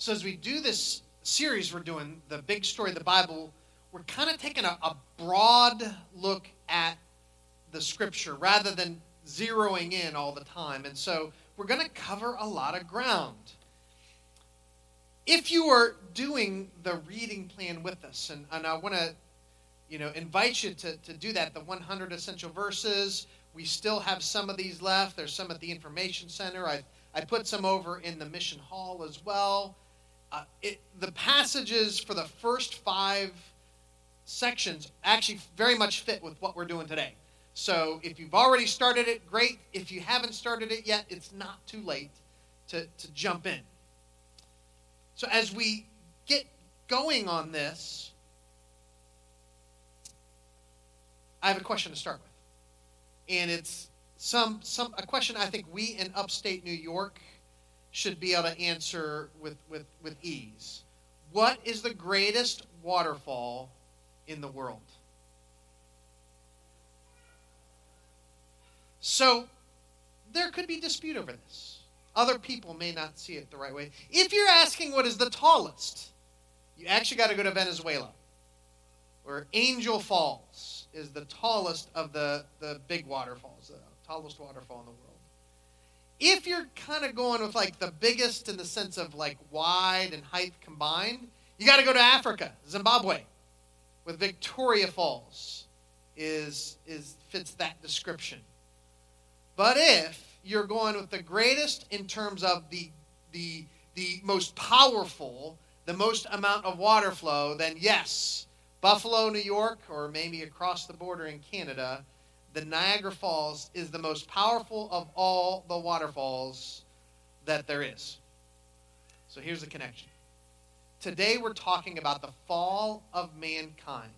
So, as we do this series we're doing, the big story of the Bible, we're kind of taking a, a broad look at the scripture rather than zeroing in all the time. And so, we're going to cover a lot of ground. If you are doing the reading plan with us, and, and I want to you know, invite you to, to do that. The 100 essential verses, we still have some of these left. There's some at the information center. I, I put some over in the mission hall as well. Uh, it, the passages for the first five sections actually very much fit with what we're doing today. So if you've already started it, great. If you haven't started it yet, it's not too late to, to jump in. So as we get going on this, I have a question to start with. And it's some some a question I think we in upstate New York should be able to answer with, with, with ease. What is the greatest waterfall in the world? So there could be dispute over this. Other people may not see it the right way. If you're asking what is the tallest, you actually got to go to Venezuela, where Angel Falls is the tallest of the, the big waterfalls, the tallest waterfall in the world. If you're kind of going with like the biggest in the sense of like wide and height combined, you got to go to Africa, Zimbabwe, with Victoria Falls is is fits that description. But if you're going with the greatest in terms of the the the most powerful, the most amount of water flow, then yes, Buffalo, New York, or maybe across the border in Canada, the Niagara Falls is the most powerful of all the waterfalls that there is. So here's the connection. Today we're talking about the fall of mankind.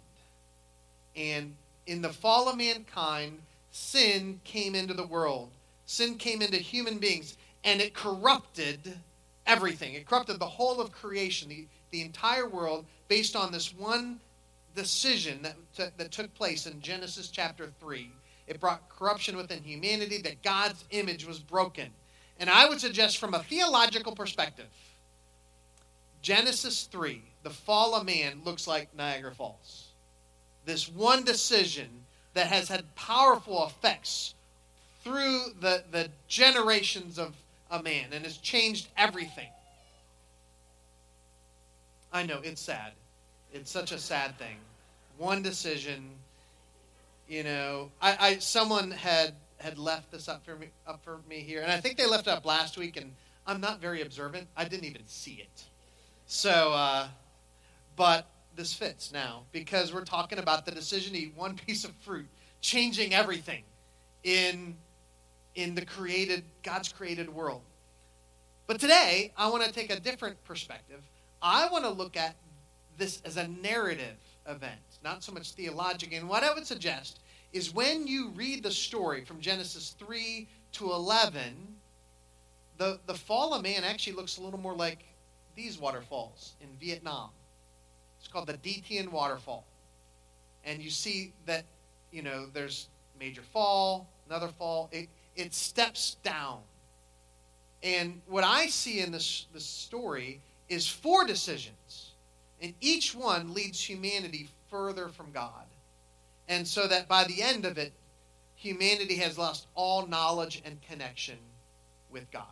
And in the fall of mankind, sin came into the world. Sin came into human beings, and it corrupted everything. It corrupted the whole of creation, the, the entire world, based on this one decision that, t- that took place in Genesis chapter 3. It brought corruption within humanity, that God's image was broken. And I would suggest, from a theological perspective, Genesis 3, the fall of man, looks like Niagara Falls. This one decision that has had powerful effects through the, the generations of a man and has changed everything. I know, it's sad. It's such a sad thing. One decision, you know. I, I someone had had left this up for me up for me here, and I think they left it up last week, and I'm not very observant. I didn't even see it. So, uh, but this fits now because we're talking about the decision to eat one piece of fruit, changing everything in in the created God's created world. But today, I want to take a different perspective. I want to look at this as a narrative event, not so much theological. And what I would suggest is when you read the story from Genesis 3 to 11, the, the fall of man actually looks a little more like these waterfalls in Vietnam. It's called the Di waterfall. And you see that, you know, there's major fall, another fall. It, it steps down. And what I see in this, this story is four decisions and each one leads humanity further from God. And so that by the end of it, humanity has lost all knowledge and connection with God.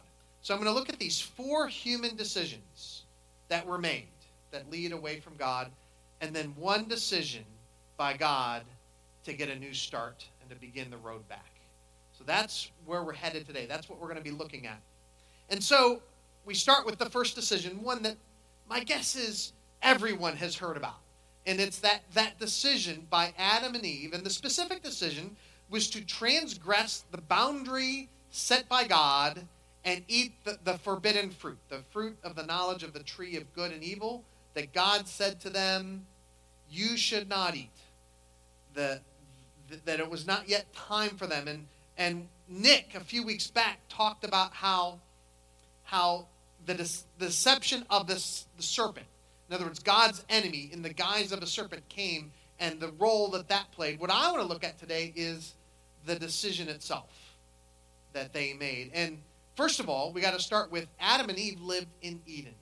So I'm going to look at these four human decisions that were made that lead away from God, and then one decision by God to get a new start and to begin the road back. So that's where we're headed today. That's what we're going to be looking at. And so we start with the first decision, one that my guess is everyone has heard about. And it's that, that decision by Adam and Eve, and the specific decision was to transgress the boundary set by God and eat the, the forbidden fruit, the fruit of the knowledge of the tree of good and evil, that God said to them, You should not eat. The, that it was not yet time for them. And, and Nick, a few weeks back, talked about how, how the, the deception of this, the serpent in other words, God's enemy in the guise of a serpent came and the role that that played. What I want to look at today is the decision itself that they made. And first of all, we got to start with Adam and Eve lived in Eden.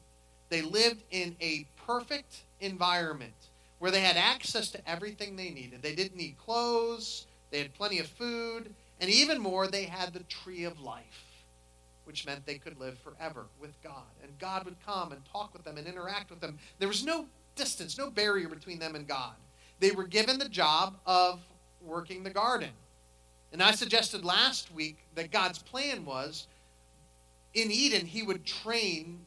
They lived in a perfect environment where they had access to everything they needed. They didn't need clothes, they had plenty of food, and even more, they had the tree of life, which meant they could live forever with God. And God would come and talk with them and interact with them. There was no distance, no barrier between them and God. They were given the job of working the garden. And I suggested last week that God's plan was in Eden, he would train,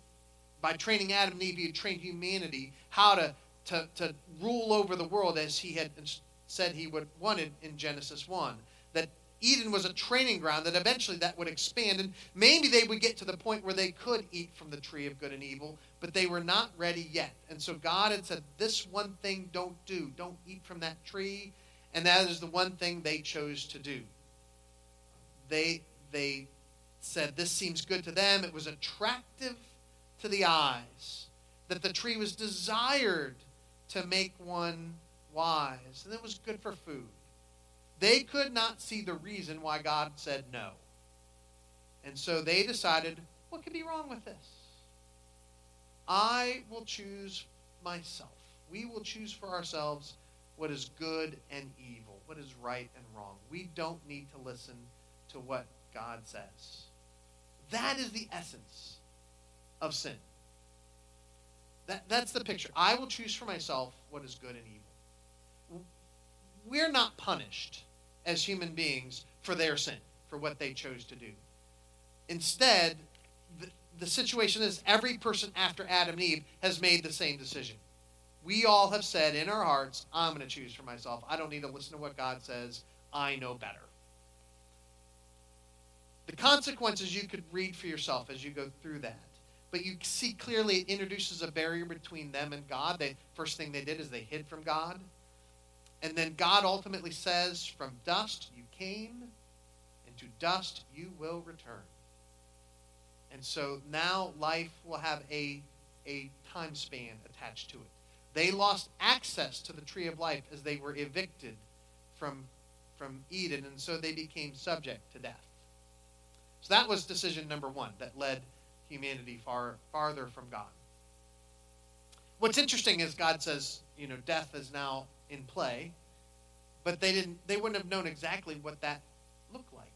by training Adam and Eve, he would train humanity how to, to, to rule over the world as he had said he would wanted in Genesis 1. Eden was a training ground that eventually that would expand and maybe they would get to the point where they could eat from the tree of good and evil, but they were not ready yet. And so God had said, This one thing don't do. Don't eat from that tree. And that is the one thing they chose to do. They they said this seems good to them. It was attractive to the eyes. That the tree was desired to make one wise. And it was good for food. They could not see the reason why God said no. And so they decided, what could be wrong with this? I will choose myself. We will choose for ourselves what is good and evil, what is right and wrong. We don't need to listen to what God says. That is the essence of sin. That, that's the picture. I will choose for myself what is good and evil. We're not punished as human beings for their sin, for what they chose to do. Instead, the, the situation is every person after Adam and Eve has made the same decision. We all have said in our hearts, I'm going to choose for myself. I don't need to listen to what God says. I know better. The consequences you could read for yourself as you go through that. But you see clearly it introduces a barrier between them and God. The first thing they did is they hid from God. And then God ultimately says, From dust you came, and to dust you will return. And so now life will have a, a time span attached to it. They lost access to the tree of life as they were evicted from, from Eden, and so they became subject to death. So that was decision number one that led humanity far farther from God. What's interesting is God says, you know, death is now in play, but they didn't they wouldn't have known exactly what that looked like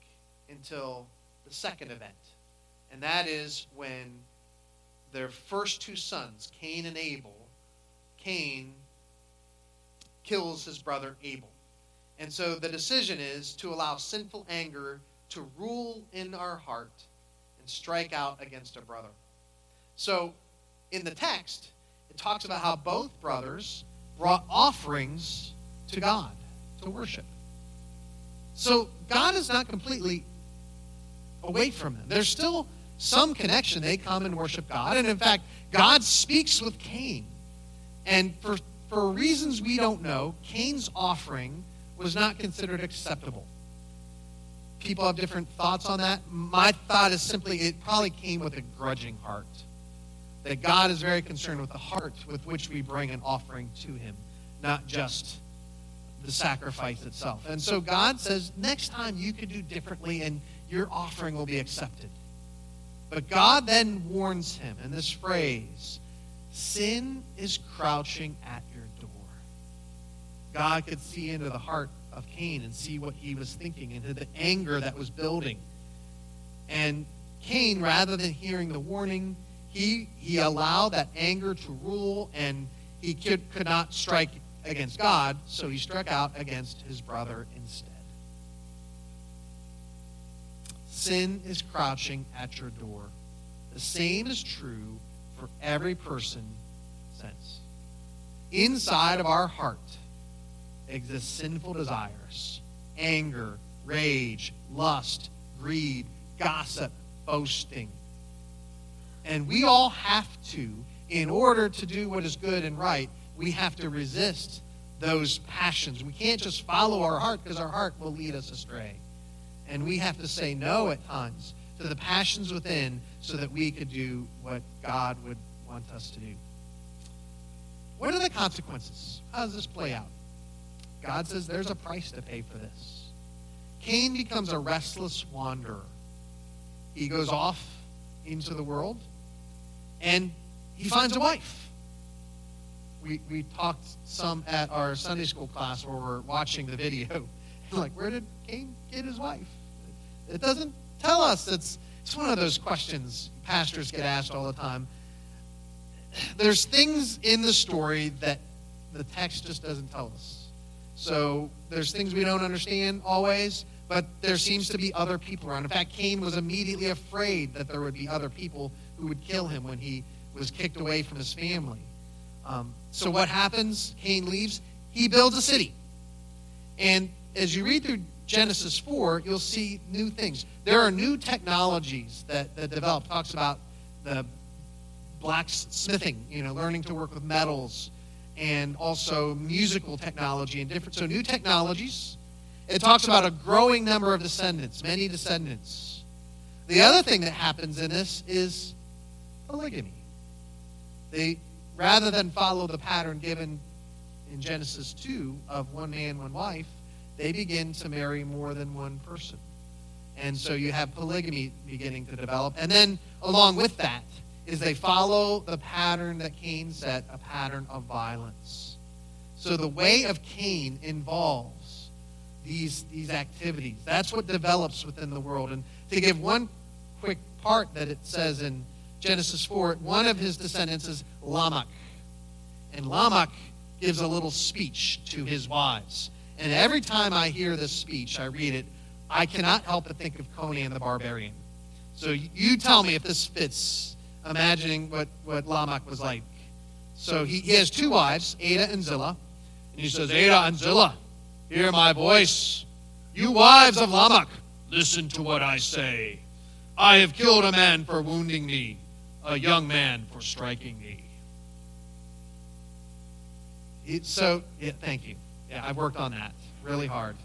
until the second event. And that is when their first two sons, Cain and Abel, Cain kills his brother Abel. And so the decision is to allow sinful anger to rule in our heart and strike out against a brother. So in the text, it talks about how both brothers brought offerings to God to worship. So God is not completely away from them. There's still some connection. They come and worship God. And in fact, God speaks with Cain. And for, for reasons we don't know, Cain's offering was not considered acceptable people have different thoughts on that. My thought is simply it probably came with a grudging heart. That God is very concerned with the heart with which we bring an offering to Him, not just the sacrifice itself. And so God says, next time you could do differently and your offering will be accepted. But God then warns him in this phrase sin is crouching at your door. God could see into the heart of Cain and see what he was thinking into the anger that was building. And Cain, rather than hearing the warning, he, he allowed that anger to rule and he could, could not strike against God, so he struck out against his brother instead. Sin is crouching at your door. The same is true for every person since. Inside of our heart, exist sinful desires, anger, rage, lust, greed, gossip, boasting. And we all have to, in order to do what is good and right, we have to resist those passions. We can't just follow our heart because our heart will lead us astray. And we have to say no at times to the passions within so that we could do what God would want us to do. What are the consequences? How does this play out? God says there's a price to pay for this. Cain becomes a restless wanderer. He goes off into the world, and he finds a wife. We, we talked some at our Sunday school class where we're watching the video. like, where did Cain get his wife? It doesn't tell us. It's, it's one of those questions pastors get asked all the time. There's things in the story that the text just doesn't tell us. So there's things we don't understand always, but there seems to be other people around. In fact, Cain was immediately afraid that there would be other people who would kill him when he was kicked away from his family. Um, so what happens? Cain leaves. He builds a city. And as you read through Genesis 4, you'll see new things. There are new technologies that, that develop. Talks about the blacksmithing, you know, learning to work with metals, and also musical technology and different. So new technologies. It talks about a growing number of descendants, many descendants. The other thing that happens in this is polygamy. They, rather than follow the pattern given in Genesis 2 of one man, one wife, they begin to marry more than one person. And so you have polygamy beginning to develop. And then along with that is they follow the pattern that Cain set, a pattern of violence. So the way of Cain involves these, these activities. That's what develops within the world. And to give one quick part that it says in Genesis 4, one of his descendants is Lamech. And Lamech gives a little speech to his wives. And every time I hear this speech, I read it, I cannot help but think of Conan the Barbarian. So you tell me if this fits, imagining what, what Lamech was like. So he, he has two wives, Adah and Zillah. And he says, Adah and Zillah, hear my voice. You wives of Lamech, listen to what I say. I have killed a man for wounding me, a young man for striking me. so, yeah, thank you. Yeah, I've worked on that really hard.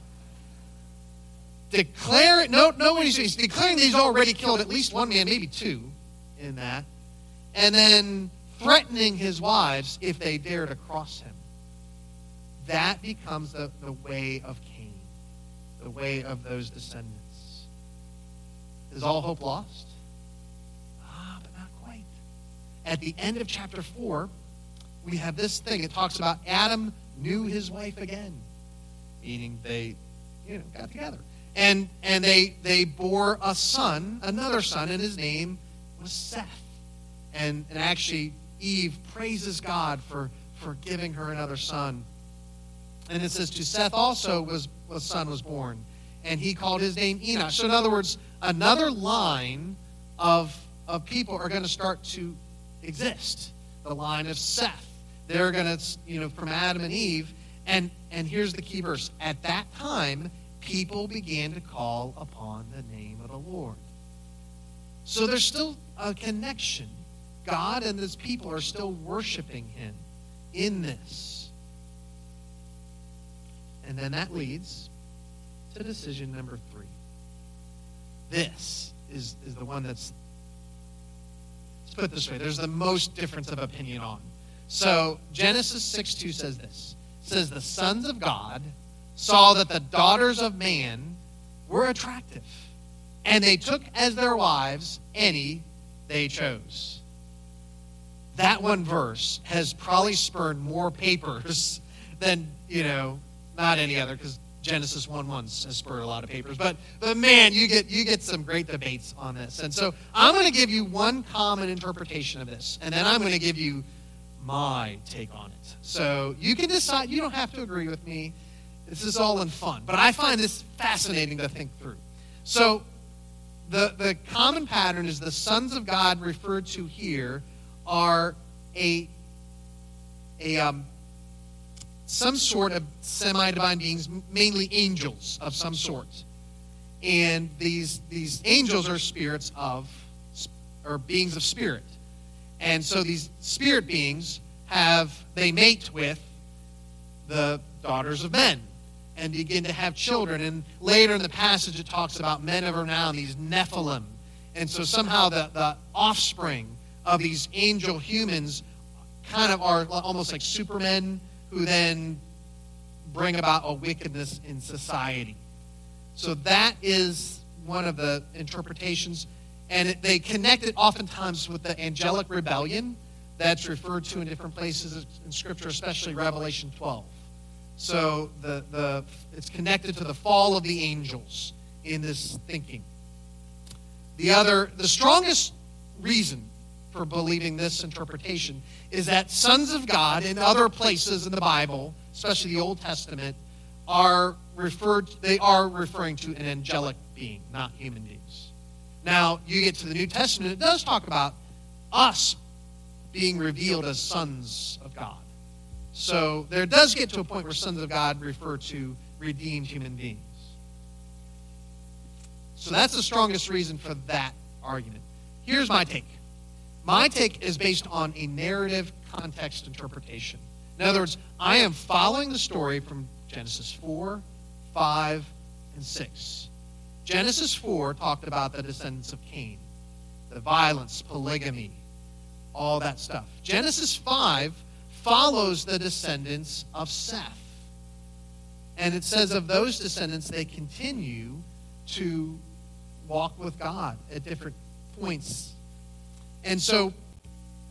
Declare it. No, no, he's, declaring he's already killed at least one man, maybe two, in that. And then threatening his wives if they dare to cross him. That becomes the, the way of Cain, the way of those descendants. Is all hope lost? At the end of chapter 4, we have this thing. It talks about Adam knew his wife again, meaning they, you know, got together. And and they they bore a son, another son, and his name was Seth. And and actually Eve praises God for for giving her another son. And it says to Seth also was a son was born, and he called his name Enoch. So in other words, another line of of people are going to start to exist. The line of Seth they're going to, you know, from Adam and Eve. And, and here's the key verse. At that time, people began to call upon the name of the Lord. So there's still a connection. God and his people are still worshiping him in this. And then that leads to decision number three. This is, is the one that's, let's put this way, there's the most difference of opinion on. So Genesis 6 2 says this. It says the sons of God saw that the daughters of man were attractive, and they took as their wives any they chose. That one verse has probably spurned more papers than, you know, not any other, because Genesis 1 1 has spurred a lot of papers. But, but man, you get, you get some great debates on this. And so I'm going to give you one common interpretation of this, and then I'm going to give you my take on it. So you can decide, you don't have to agree with me. This is all in fun. But I find this fascinating to think through. So the, the common pattern is the sons of God referred to here are a, a um, some sort of semi-divine beings, mainly angels of some sort. And these, these angels are spirits of, or beings of spirit. And so these spirit beings have, they mate with the daughters of men and begin to have children. And later in the passage, it talks about men of renown, these Nephilim. And so somehow the, the offspring of these angel humans kind of are almost like supermen who then bring about a wickedness in society. So that is one of the interpretations and they connect it oftentimes with the angelic rebellion that's referred to in different places in Scripture, especially Revelation 12. So the, the, it's connected to the fall of the angels in this thinking. The other, the strongest reason for believing this interpretation is that sons of God in other places in the Bible, especially the Old Testament, are referred they are referring to an angelic being, not human beings. Now, you get to the New Testament, it does talk about us being revealed as sons of God. So there does get to a point where sons of God refer to redeemed human beings. So that's the strongest reason for that argument. Here's my take. My take is based on a narrative context interpretation. In other words, I am following the story from Genesis 4, 5, and 6. Genesis 4 talked about the descendants of Cain, the violence, polygamy, all that stuff. Genesis 5 follows the descendants of Seth. And it says of those descendants, they continue to walk with God at different points. And so,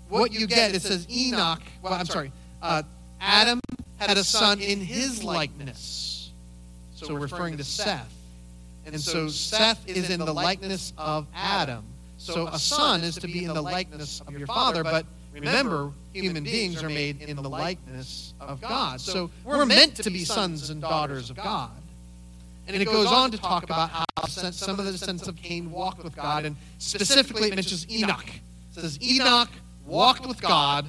what you get, it says Enoch, well, I'm sorry, uh, Adam had a son in his likeness. So, referring to Seth. And so, Seth is in the likeness of Adam. So, a son is to be in the likeness of your father, but remember, human beings are made in the likeness of God. So, we're meant to be sons and daughters of God. And it goes on to talk about how some of the descendants of Cain walked with God, and specifically it mentions Enoch. Says, Enoch walked with God,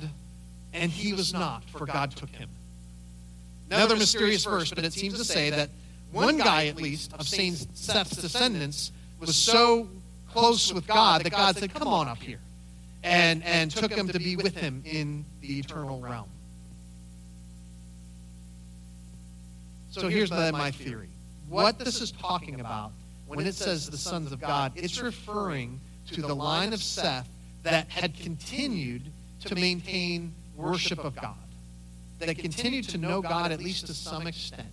and he was not, for God took him. Another mysterious verse, but it seems to say that one guy, at least, of Seth's descendants was so close with God that God said, Come on up here, and, and took him to be with him in the eternal realm. So here's my theory what this is talking about when it says the sons of God, it's referring to the line of Seth that had continued to maintain worship of God, that continued to know God at least to some extent.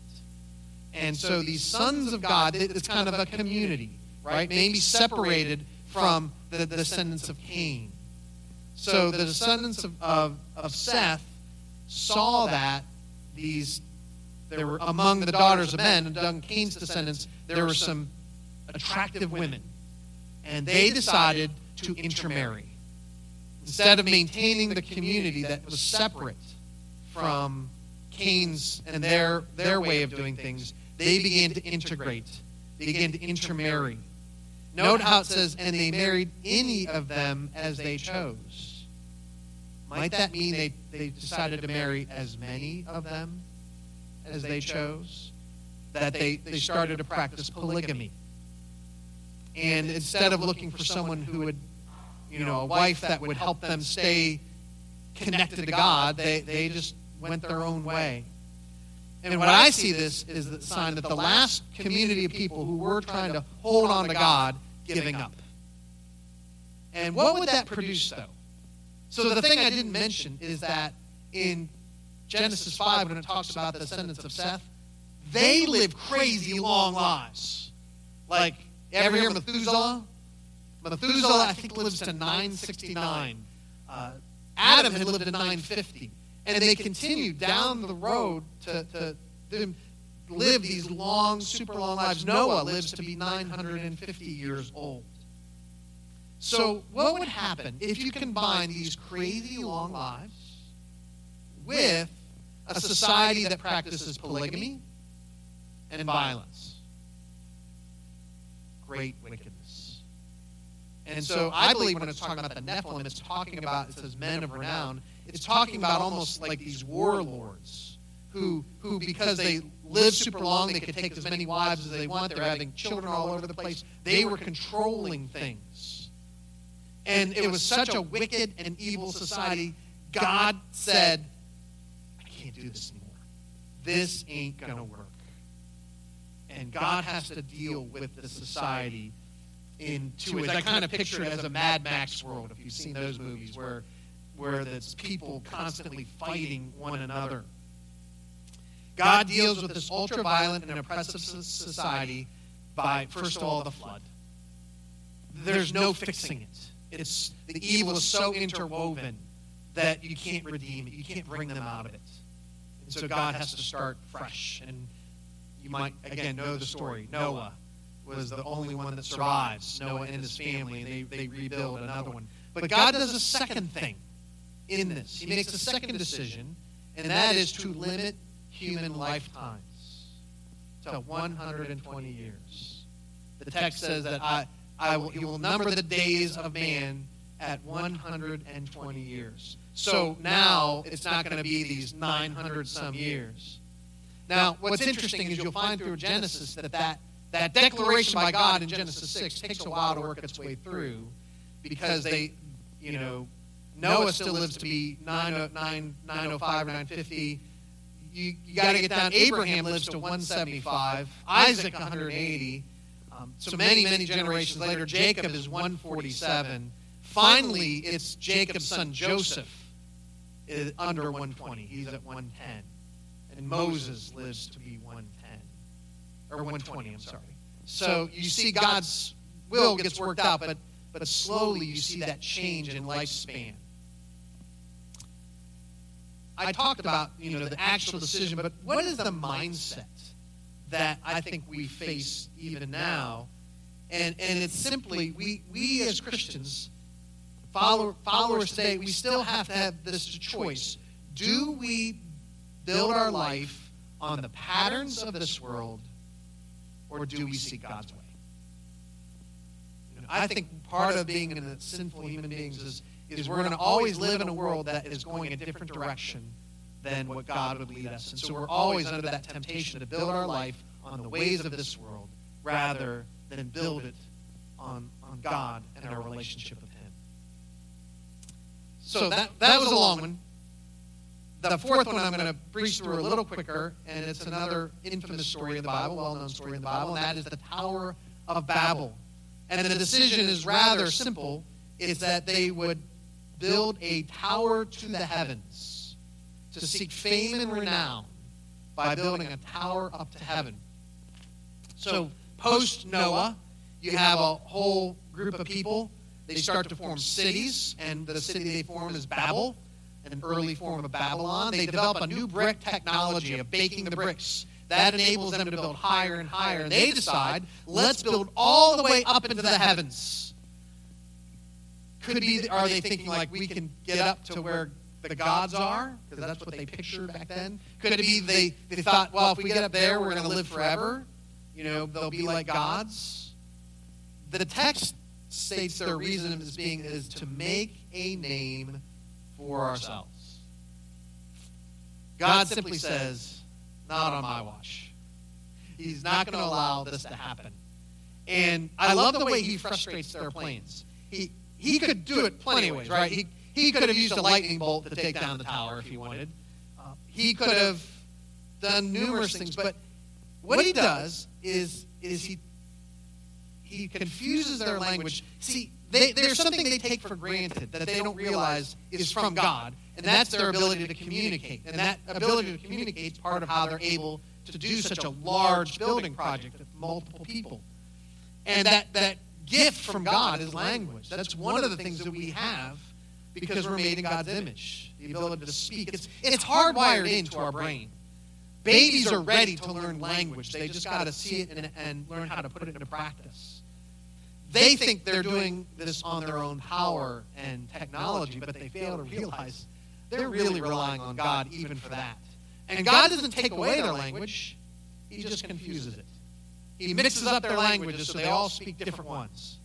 And so these sons of God, it's kind of a community, right? Maybe separated from the descendants of Cain. So the descendants of, of, of Seth saw that these there were among the daughters of men, and among Cain's descendants, there were some attractive women. And they decided to intermarry. Instead of maintaining the community that was separate from Cain's and their, their way of doing things, they began to integrate. Began to intermarry. Note how it says, and they married any of them as they chose. Might that mean they, they decided to marry as many of them as they chose, that they, they started to practice polygamy. And instead of looking for someone who would, you know, a wife that would help them stay connected to God, they, they just went their own way. And what I see this is the sign that the last community of people who were trying to hold on to God giving up. And what would that produce, though? So the thing I didn't mention is that in Genesis 5, when it talks about the descendants of Seth, they live crazy long lives. Like, ever hear Methuselah? Methuselah, I think, lives to 969. Uh, Adam had lived to 950. And they continued down the road to, to, to live these long, super long lives. Noah lives to be 950 years old. So, what would happen if you combine these crazy long lives with a society that practices polygamy and violence. Great wickedness. And so I believe when it's talking about the Nephilim, it's talking about, it says men of renown, it's talking about almost like these warlords who, who because they lived super long, they could take as many wives as they want, they're having children all over the place, they were controlling things. And it was such a wicked and evil society, God said, I can't do this anymore. This ain't going to work. And God has to deal with the society in two ways. I kind of picture it as a Mad Max world, if you've seen those movies, where, where it's people constantly fighting one another. God deals with this ultra violent and oppressive society by, first of all, the flood. There's no fixing it. It's, the evil is so interwoven that you can't redeem it. You can't bring them out of it. And so God has to start fresh. And you might, again, know the story. Noah was the only one that survives. Noah and his family. and They, they rebuild another one. But God does a second thing in this. He makes a second decision, and that is to limit human lifetimes to 120 years. The text says that I, I will, he will number the days of man at 120 years. So now it's not going to be these 900 some years. Now, what's interesting is you'll find through Genesis that that, that declaration by God in Genesis 6 takes a while to work its way through because they, you know, Noah still lives to be 905 or 950. You, you got to get down. Abraham lives to 175. Isaac 180. Um, so many, many generations later, Jacob is 147. Finally, it's Jacob's son Joseph is under 120. He's at 110. And Moses lives to be 110. Or 120, I'm sorry. So you see God's will gets worked out, but, but slowly you see that change in lifespan. I talked about, you know, the actual decision, but what is the mindset that I think we face even now? And, and it's simply, we, we as Christians, follower, followers today, we still have to have this choice. Do we build our life on the patterns of this world, or do we seek God's way? You know, I think part of being a sinful human beings is, is we're going to always live in a world that is going a different direction than what God would lead us. And so we're always under that temptation to build our life on the ways of this world rather than build it on, on God and our relationship with Him. So that, that was a long one. The fourth one I'm going to breeze through a little quicker, and it's another infamous story in the Bible, well known story in the Bible, and that is the Tower of Babel. And the decision is rather simple it's that they would build a tower to the heavens to seek fame and renown by building a tower up to heaven. So, post Noah, you have a whole group of people they start to form cities, and the city they form is Babel, an early form of Babylon. They develop a new brick technology of baking the bricks. That enables them to build higher and higher. And they decide, let's build all the way up into the heavens. Could be, are they thinking like we can get up to where the gods are? Because that's what they pictured back then. Could it be they, they thought, well, if we get up there, we're going to live forever? You know, they'll be like gods. The text states their reason as being is to make a name for ourselves. God simply says, not on my watch. He's not going to allow this to happen. And I love the way he frustrates their plans. He, he could do it plenty of ways, right? He, he could have used a lightning bolt to take down the tower if he wanted. Uh, he could have done numerous things, but what he does is, is he he confuses their language. See, they, there's something they take for granted that they don't realize is from God, and that's their ability to communicate. And that ability to communicate is part of how they're able to do such a large building project with multiple people. And that, that gift from God is language. That's one of the things that we have because we're made in God's image. The ability to speak. It's, it's hardwired into our brain. Babies are ready to learn language. They just got to see it and, and learn how to put it into practice they think they're doing this on their own power and technology, but they fail to realize they're really relying on God even for that. And God doesn't take away their language, He just confuses it. He mixes up their languages so they all speak different ones.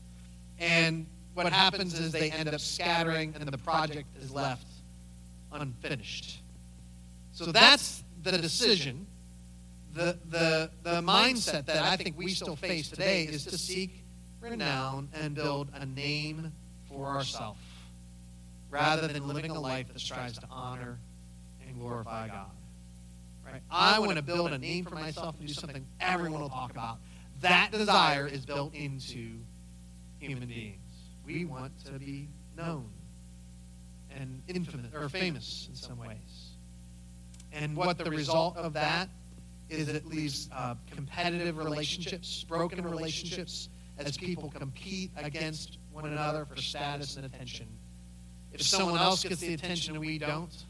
And what happens is they end up scattering and the project is left unfinished. So that's the decision. The, the, the mindset that I think we still face today is to seek renown, and build a name for ourselves, rather than living a life that strives to honor and glorify God. Right? I want to build a name for myself and do something everyone will talk about. That desire is built into human beings. We want to be known and infamous or famous in some ways. And what the result of that is it leaves uh, competitive relationships, broken relationships, as people compete against one another for status and attention. if someone else gets the attention and we don't,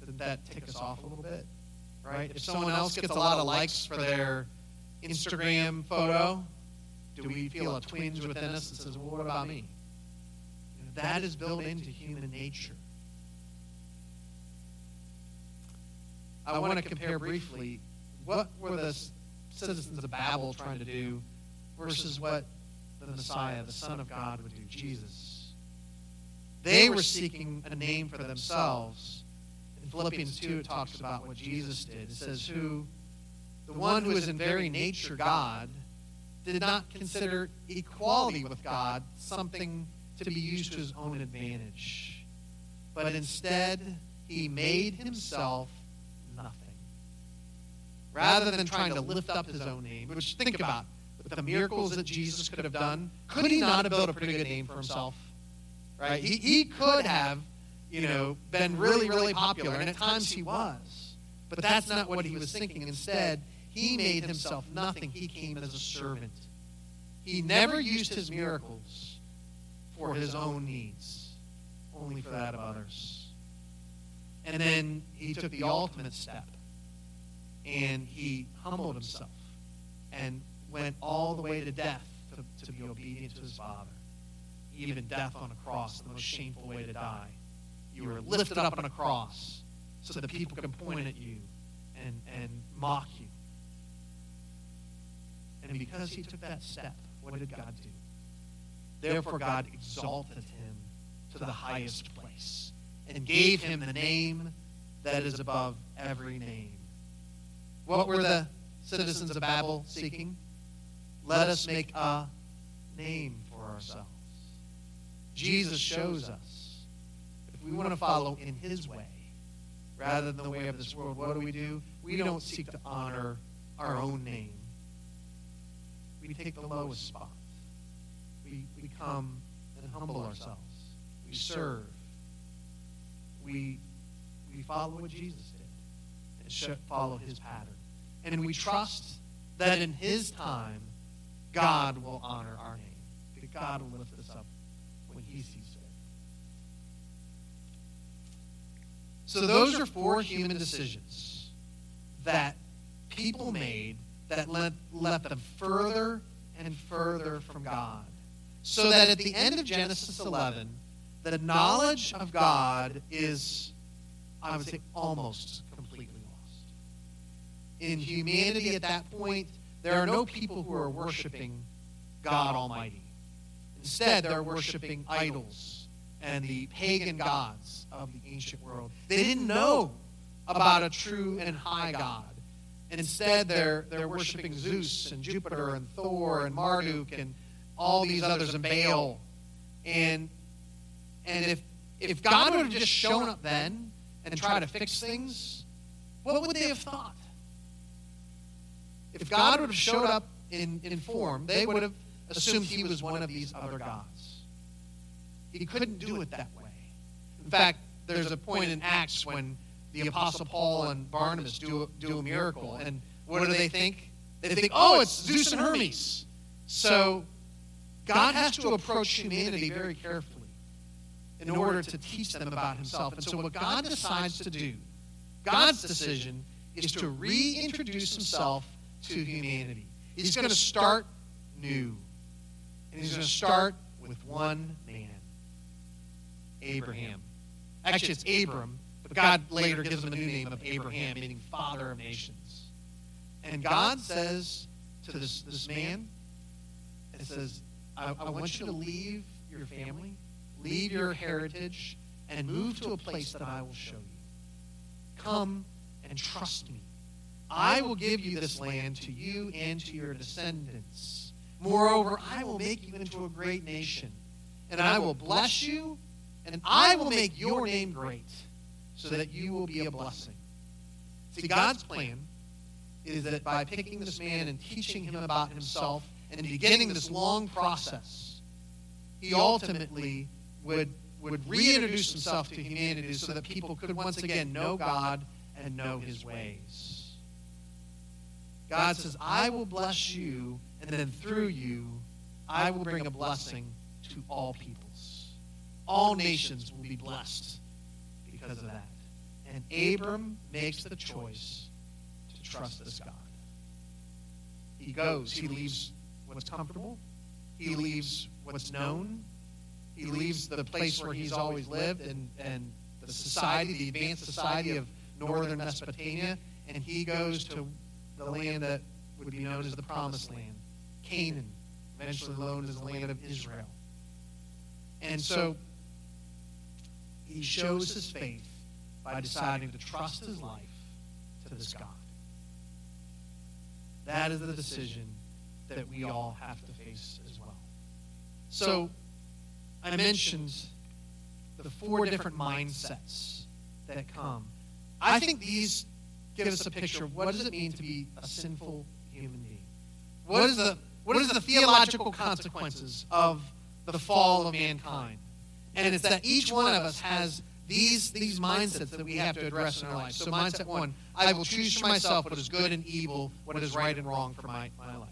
doesn't that tick us off a little bit? Right? If someone else gets a lot of likes for their Instagram photo, do we feel a twinge within us that says, well, what about me? You know, that is built into human nature. I want to compare briefly what were the citizens of Babel trying to do versus what the Messiah, the Son of God, would do, Jesus. They were seeking a name for themselves. In Philippians 2, it talks about what Jesus did. It says, Who, the one who is in very nature God, did not consider equality with God something to be used to his own advantage, but instead he made himself nothing. Rather than trying to lift up his own name, which think about with the miracles that Jesus could have done, could he not have built a pretty good name for himself? Right? He, he could have, you know, been really, really popular, and at times he was. But that's not what he was thinking. Instead, he made himself nothing. He came as a servant. He never used his miracles for his own needs, only for that of others. And then he took the ultimate step and he humbled himself and went all the way to death to, to be obedient to his Father. Even death on a cross, the most shameful way to die. You were lifted up on a cross so that people can point at you and, and mock you. And because he took that step, what did God do? Therefore, God exalted him to the highest place and gave him the name that is above every name. What were the citizens of Babel seeking? Let us make a name for ourselves. Jesus shows us if we want to follow in his way rather than the way of this world, what do we do? We don't seek to honor our own name we take the lowest spot. We, we come and humble ourselves. We serve. We, we follow what Jesus did and should follow his pattern. And we trust that in his time, God will honor our name. That God will lift us up when he sees fit. So those are four human decisions that people made that led, left them further and further from God. So that at the end of Genesis 11, the knowledge of God is, I would say, almost completely lost. In humanity at that point, there are no people who are worshiping God Almighty. Instead, they're worshiping idols and the pagan gods of the ancient world. They didn't know about a true and high God. And instead, they're, they're worshiping Zeus and Jupiter and Thor and Marduk and all these others and Baal. And, and if, if God would have just shown up then and tried to fix things, what would they have thought? If God would have showed up in, in form, they would have assumed he was one of these other gods. He couldn't do it that way. In fact, there's a point in Acts when the Apostle Paul and Barnabas do, do a miracle. And what do they think? They think, oh, it's Zeus and Hermes. So God has to approach humanity very carefully in order to teach them about himself. And so what God decides to do, God's decision, is to reintroduce himself to humanity. He's going to start new. And he's going to start with one man Abraham. Actually, it's Abram, but God later gives him a new name of Abraham, meaning father of nations. And God says to this, this man, it says, I, I want you to leave your family, leave your heritage, and move to a place that I will show you. Come and trust me. I will give you this land to you and to your descendants. Moreover, I will make you into a great nation, and I will bless you, and I will make your name great so that you will be a blessing. See, God's plan is that by picking this man and teaching him about himself and beginning this long process, he ultimately would, would reintroduce himself to humanity so that people could once again know God and know his ways. God says, I will bless you, and then through you, I will bring a blessing to all peoples. all nations will be blessed because of that. And Abram makes the choice to trust this God. He goes, he leaves what's comfortable, he leaves what's known, he leaves the place where he's always lived and, and the society, the advanced society of northern Mesopotamia, and he goes to the land that would be known as the Promised Land, Canaan, eventually known as the land of Israel. And so he shows his faith by deciding to trust his life to this God. That is the decision that we all have to face as well. So, I mentioned the four different mindsets that come. I think these give us a picture of what does it mean to be a sinful human being. What is the what is the theological consequences of the fall of mankind? And it's that each one of us has these, these mindsets that we have to address in our life. So, mindset one I will choose for myself what is good and evil, what is right and wrong for my, my life.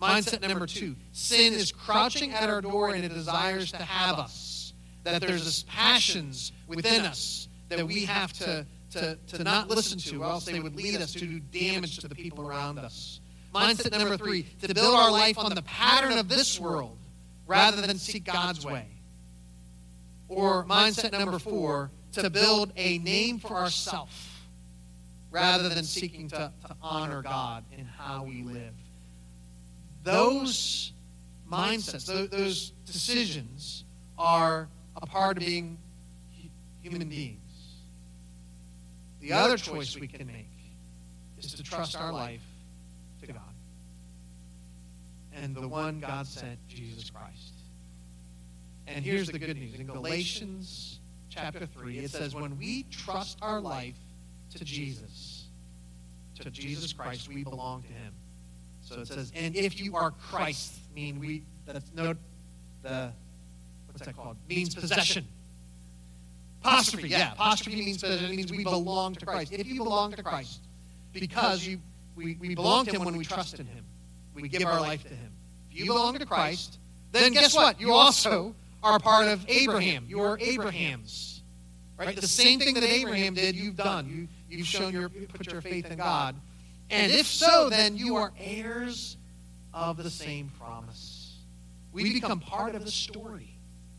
Mindset number two sin is crouching at our door and it desires to have us. That there's this passions within us that we have to, to, to not listen to, or else they would lead us to do damage to the people around us. Mindset number three to build our life on the pattern of this world rather than seek God's way. Or mindset number four to build a name for ourselves rather than seeking to, to honor God in how we live. Those mindsets, those, those decisions are a part of being human beings. The other choice we can make is to trust our life to God and the one God sent, Jesus Christ. And here's the good news. In Galatians chapter 3, it says, When we trust our life to Jesus, to Jesus Christ, we belong to him. So it says, and if you are Christ, mean we, that's no, the, what's that called? Means possession. Apostrophe, yeah. Apostrophe means possession. It means we belong to Christ. If you belong to Christ, because you, we, we belong to him when we trust in him. We give our life to him. If you belong to Christ, then guess what? You also are part of Abraham. You are Abraham's. Right? The same thing that Abraham did, you've done. You, you've shown your, put your faith in God. And if so, then you are heirs of the same promise. We become part of the story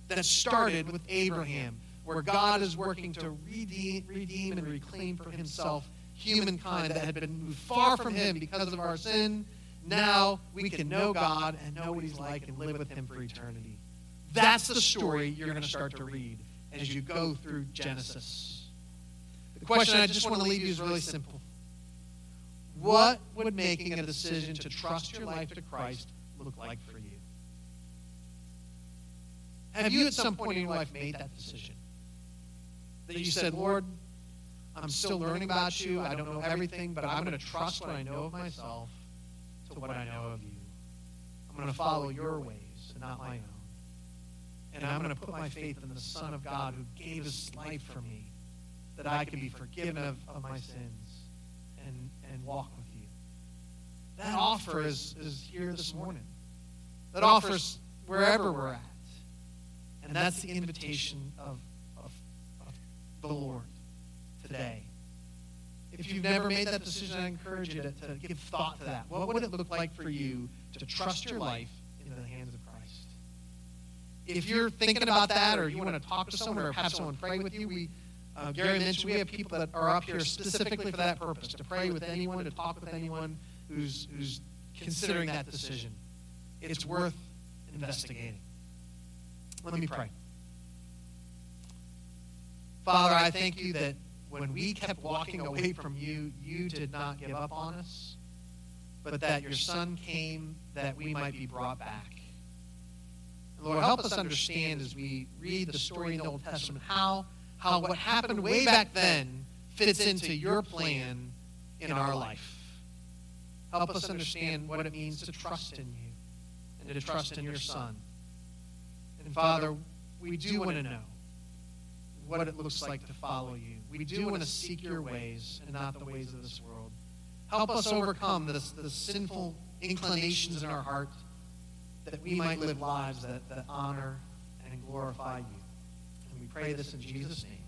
that started with Abraham, where God is working to redeem, redeem and reclaim for himself humankind that had been moved far from him because of our sin. Now we can know God and know what he's like and live with him for eternity. That's the story you're going to start to read as you go through Genesis. The question I just want to leave you is really simple. What would making a decision to trust your life to Christ look like for you? Have you at some point in your life made that decision? That you said, Lord, I'm still learning about you. I don't know everything, but I'm going to trust what I know of myself to what I know of you. I'm going to follow your ways and not my own. And I'm going to put my faith in the Son of God who gave his life for me that I can be forgiven of, of my sins and, and walk with you. That offer is, is here this morning. That offers wherever we're at. And that's the invitation of, the Lord today. If you've never made that decision, I encourage you to, to give thought to that. What would it look like for you to trust your life into the hands of Christ? If you're thinking about that or you want to talk to someone or have someone pray with you, we uh, Gary mentioned we have people that are up here specifically for that purpose, to pray with anyone, to talk with anyone who's, who's considering that decision. It's worth investigating. Let me pray. Father, I thank you that when we kept walking away from you, you did not give up on us, but that your Son came that we might be brought back. Lord, help us understand as we read the story in the Old Testament how, how what happened way back then fits into your plan in our life. Help us understand what it means to trust in you and to trust in your Son. And Father, we do want to know what it looks like to follow you. We do want to seek your ways and not the ways of this world. Help us overcome the, the sinful inclinations in our heart that we might live lives that, that honor and glorify you. And we pray this in Jesus' name.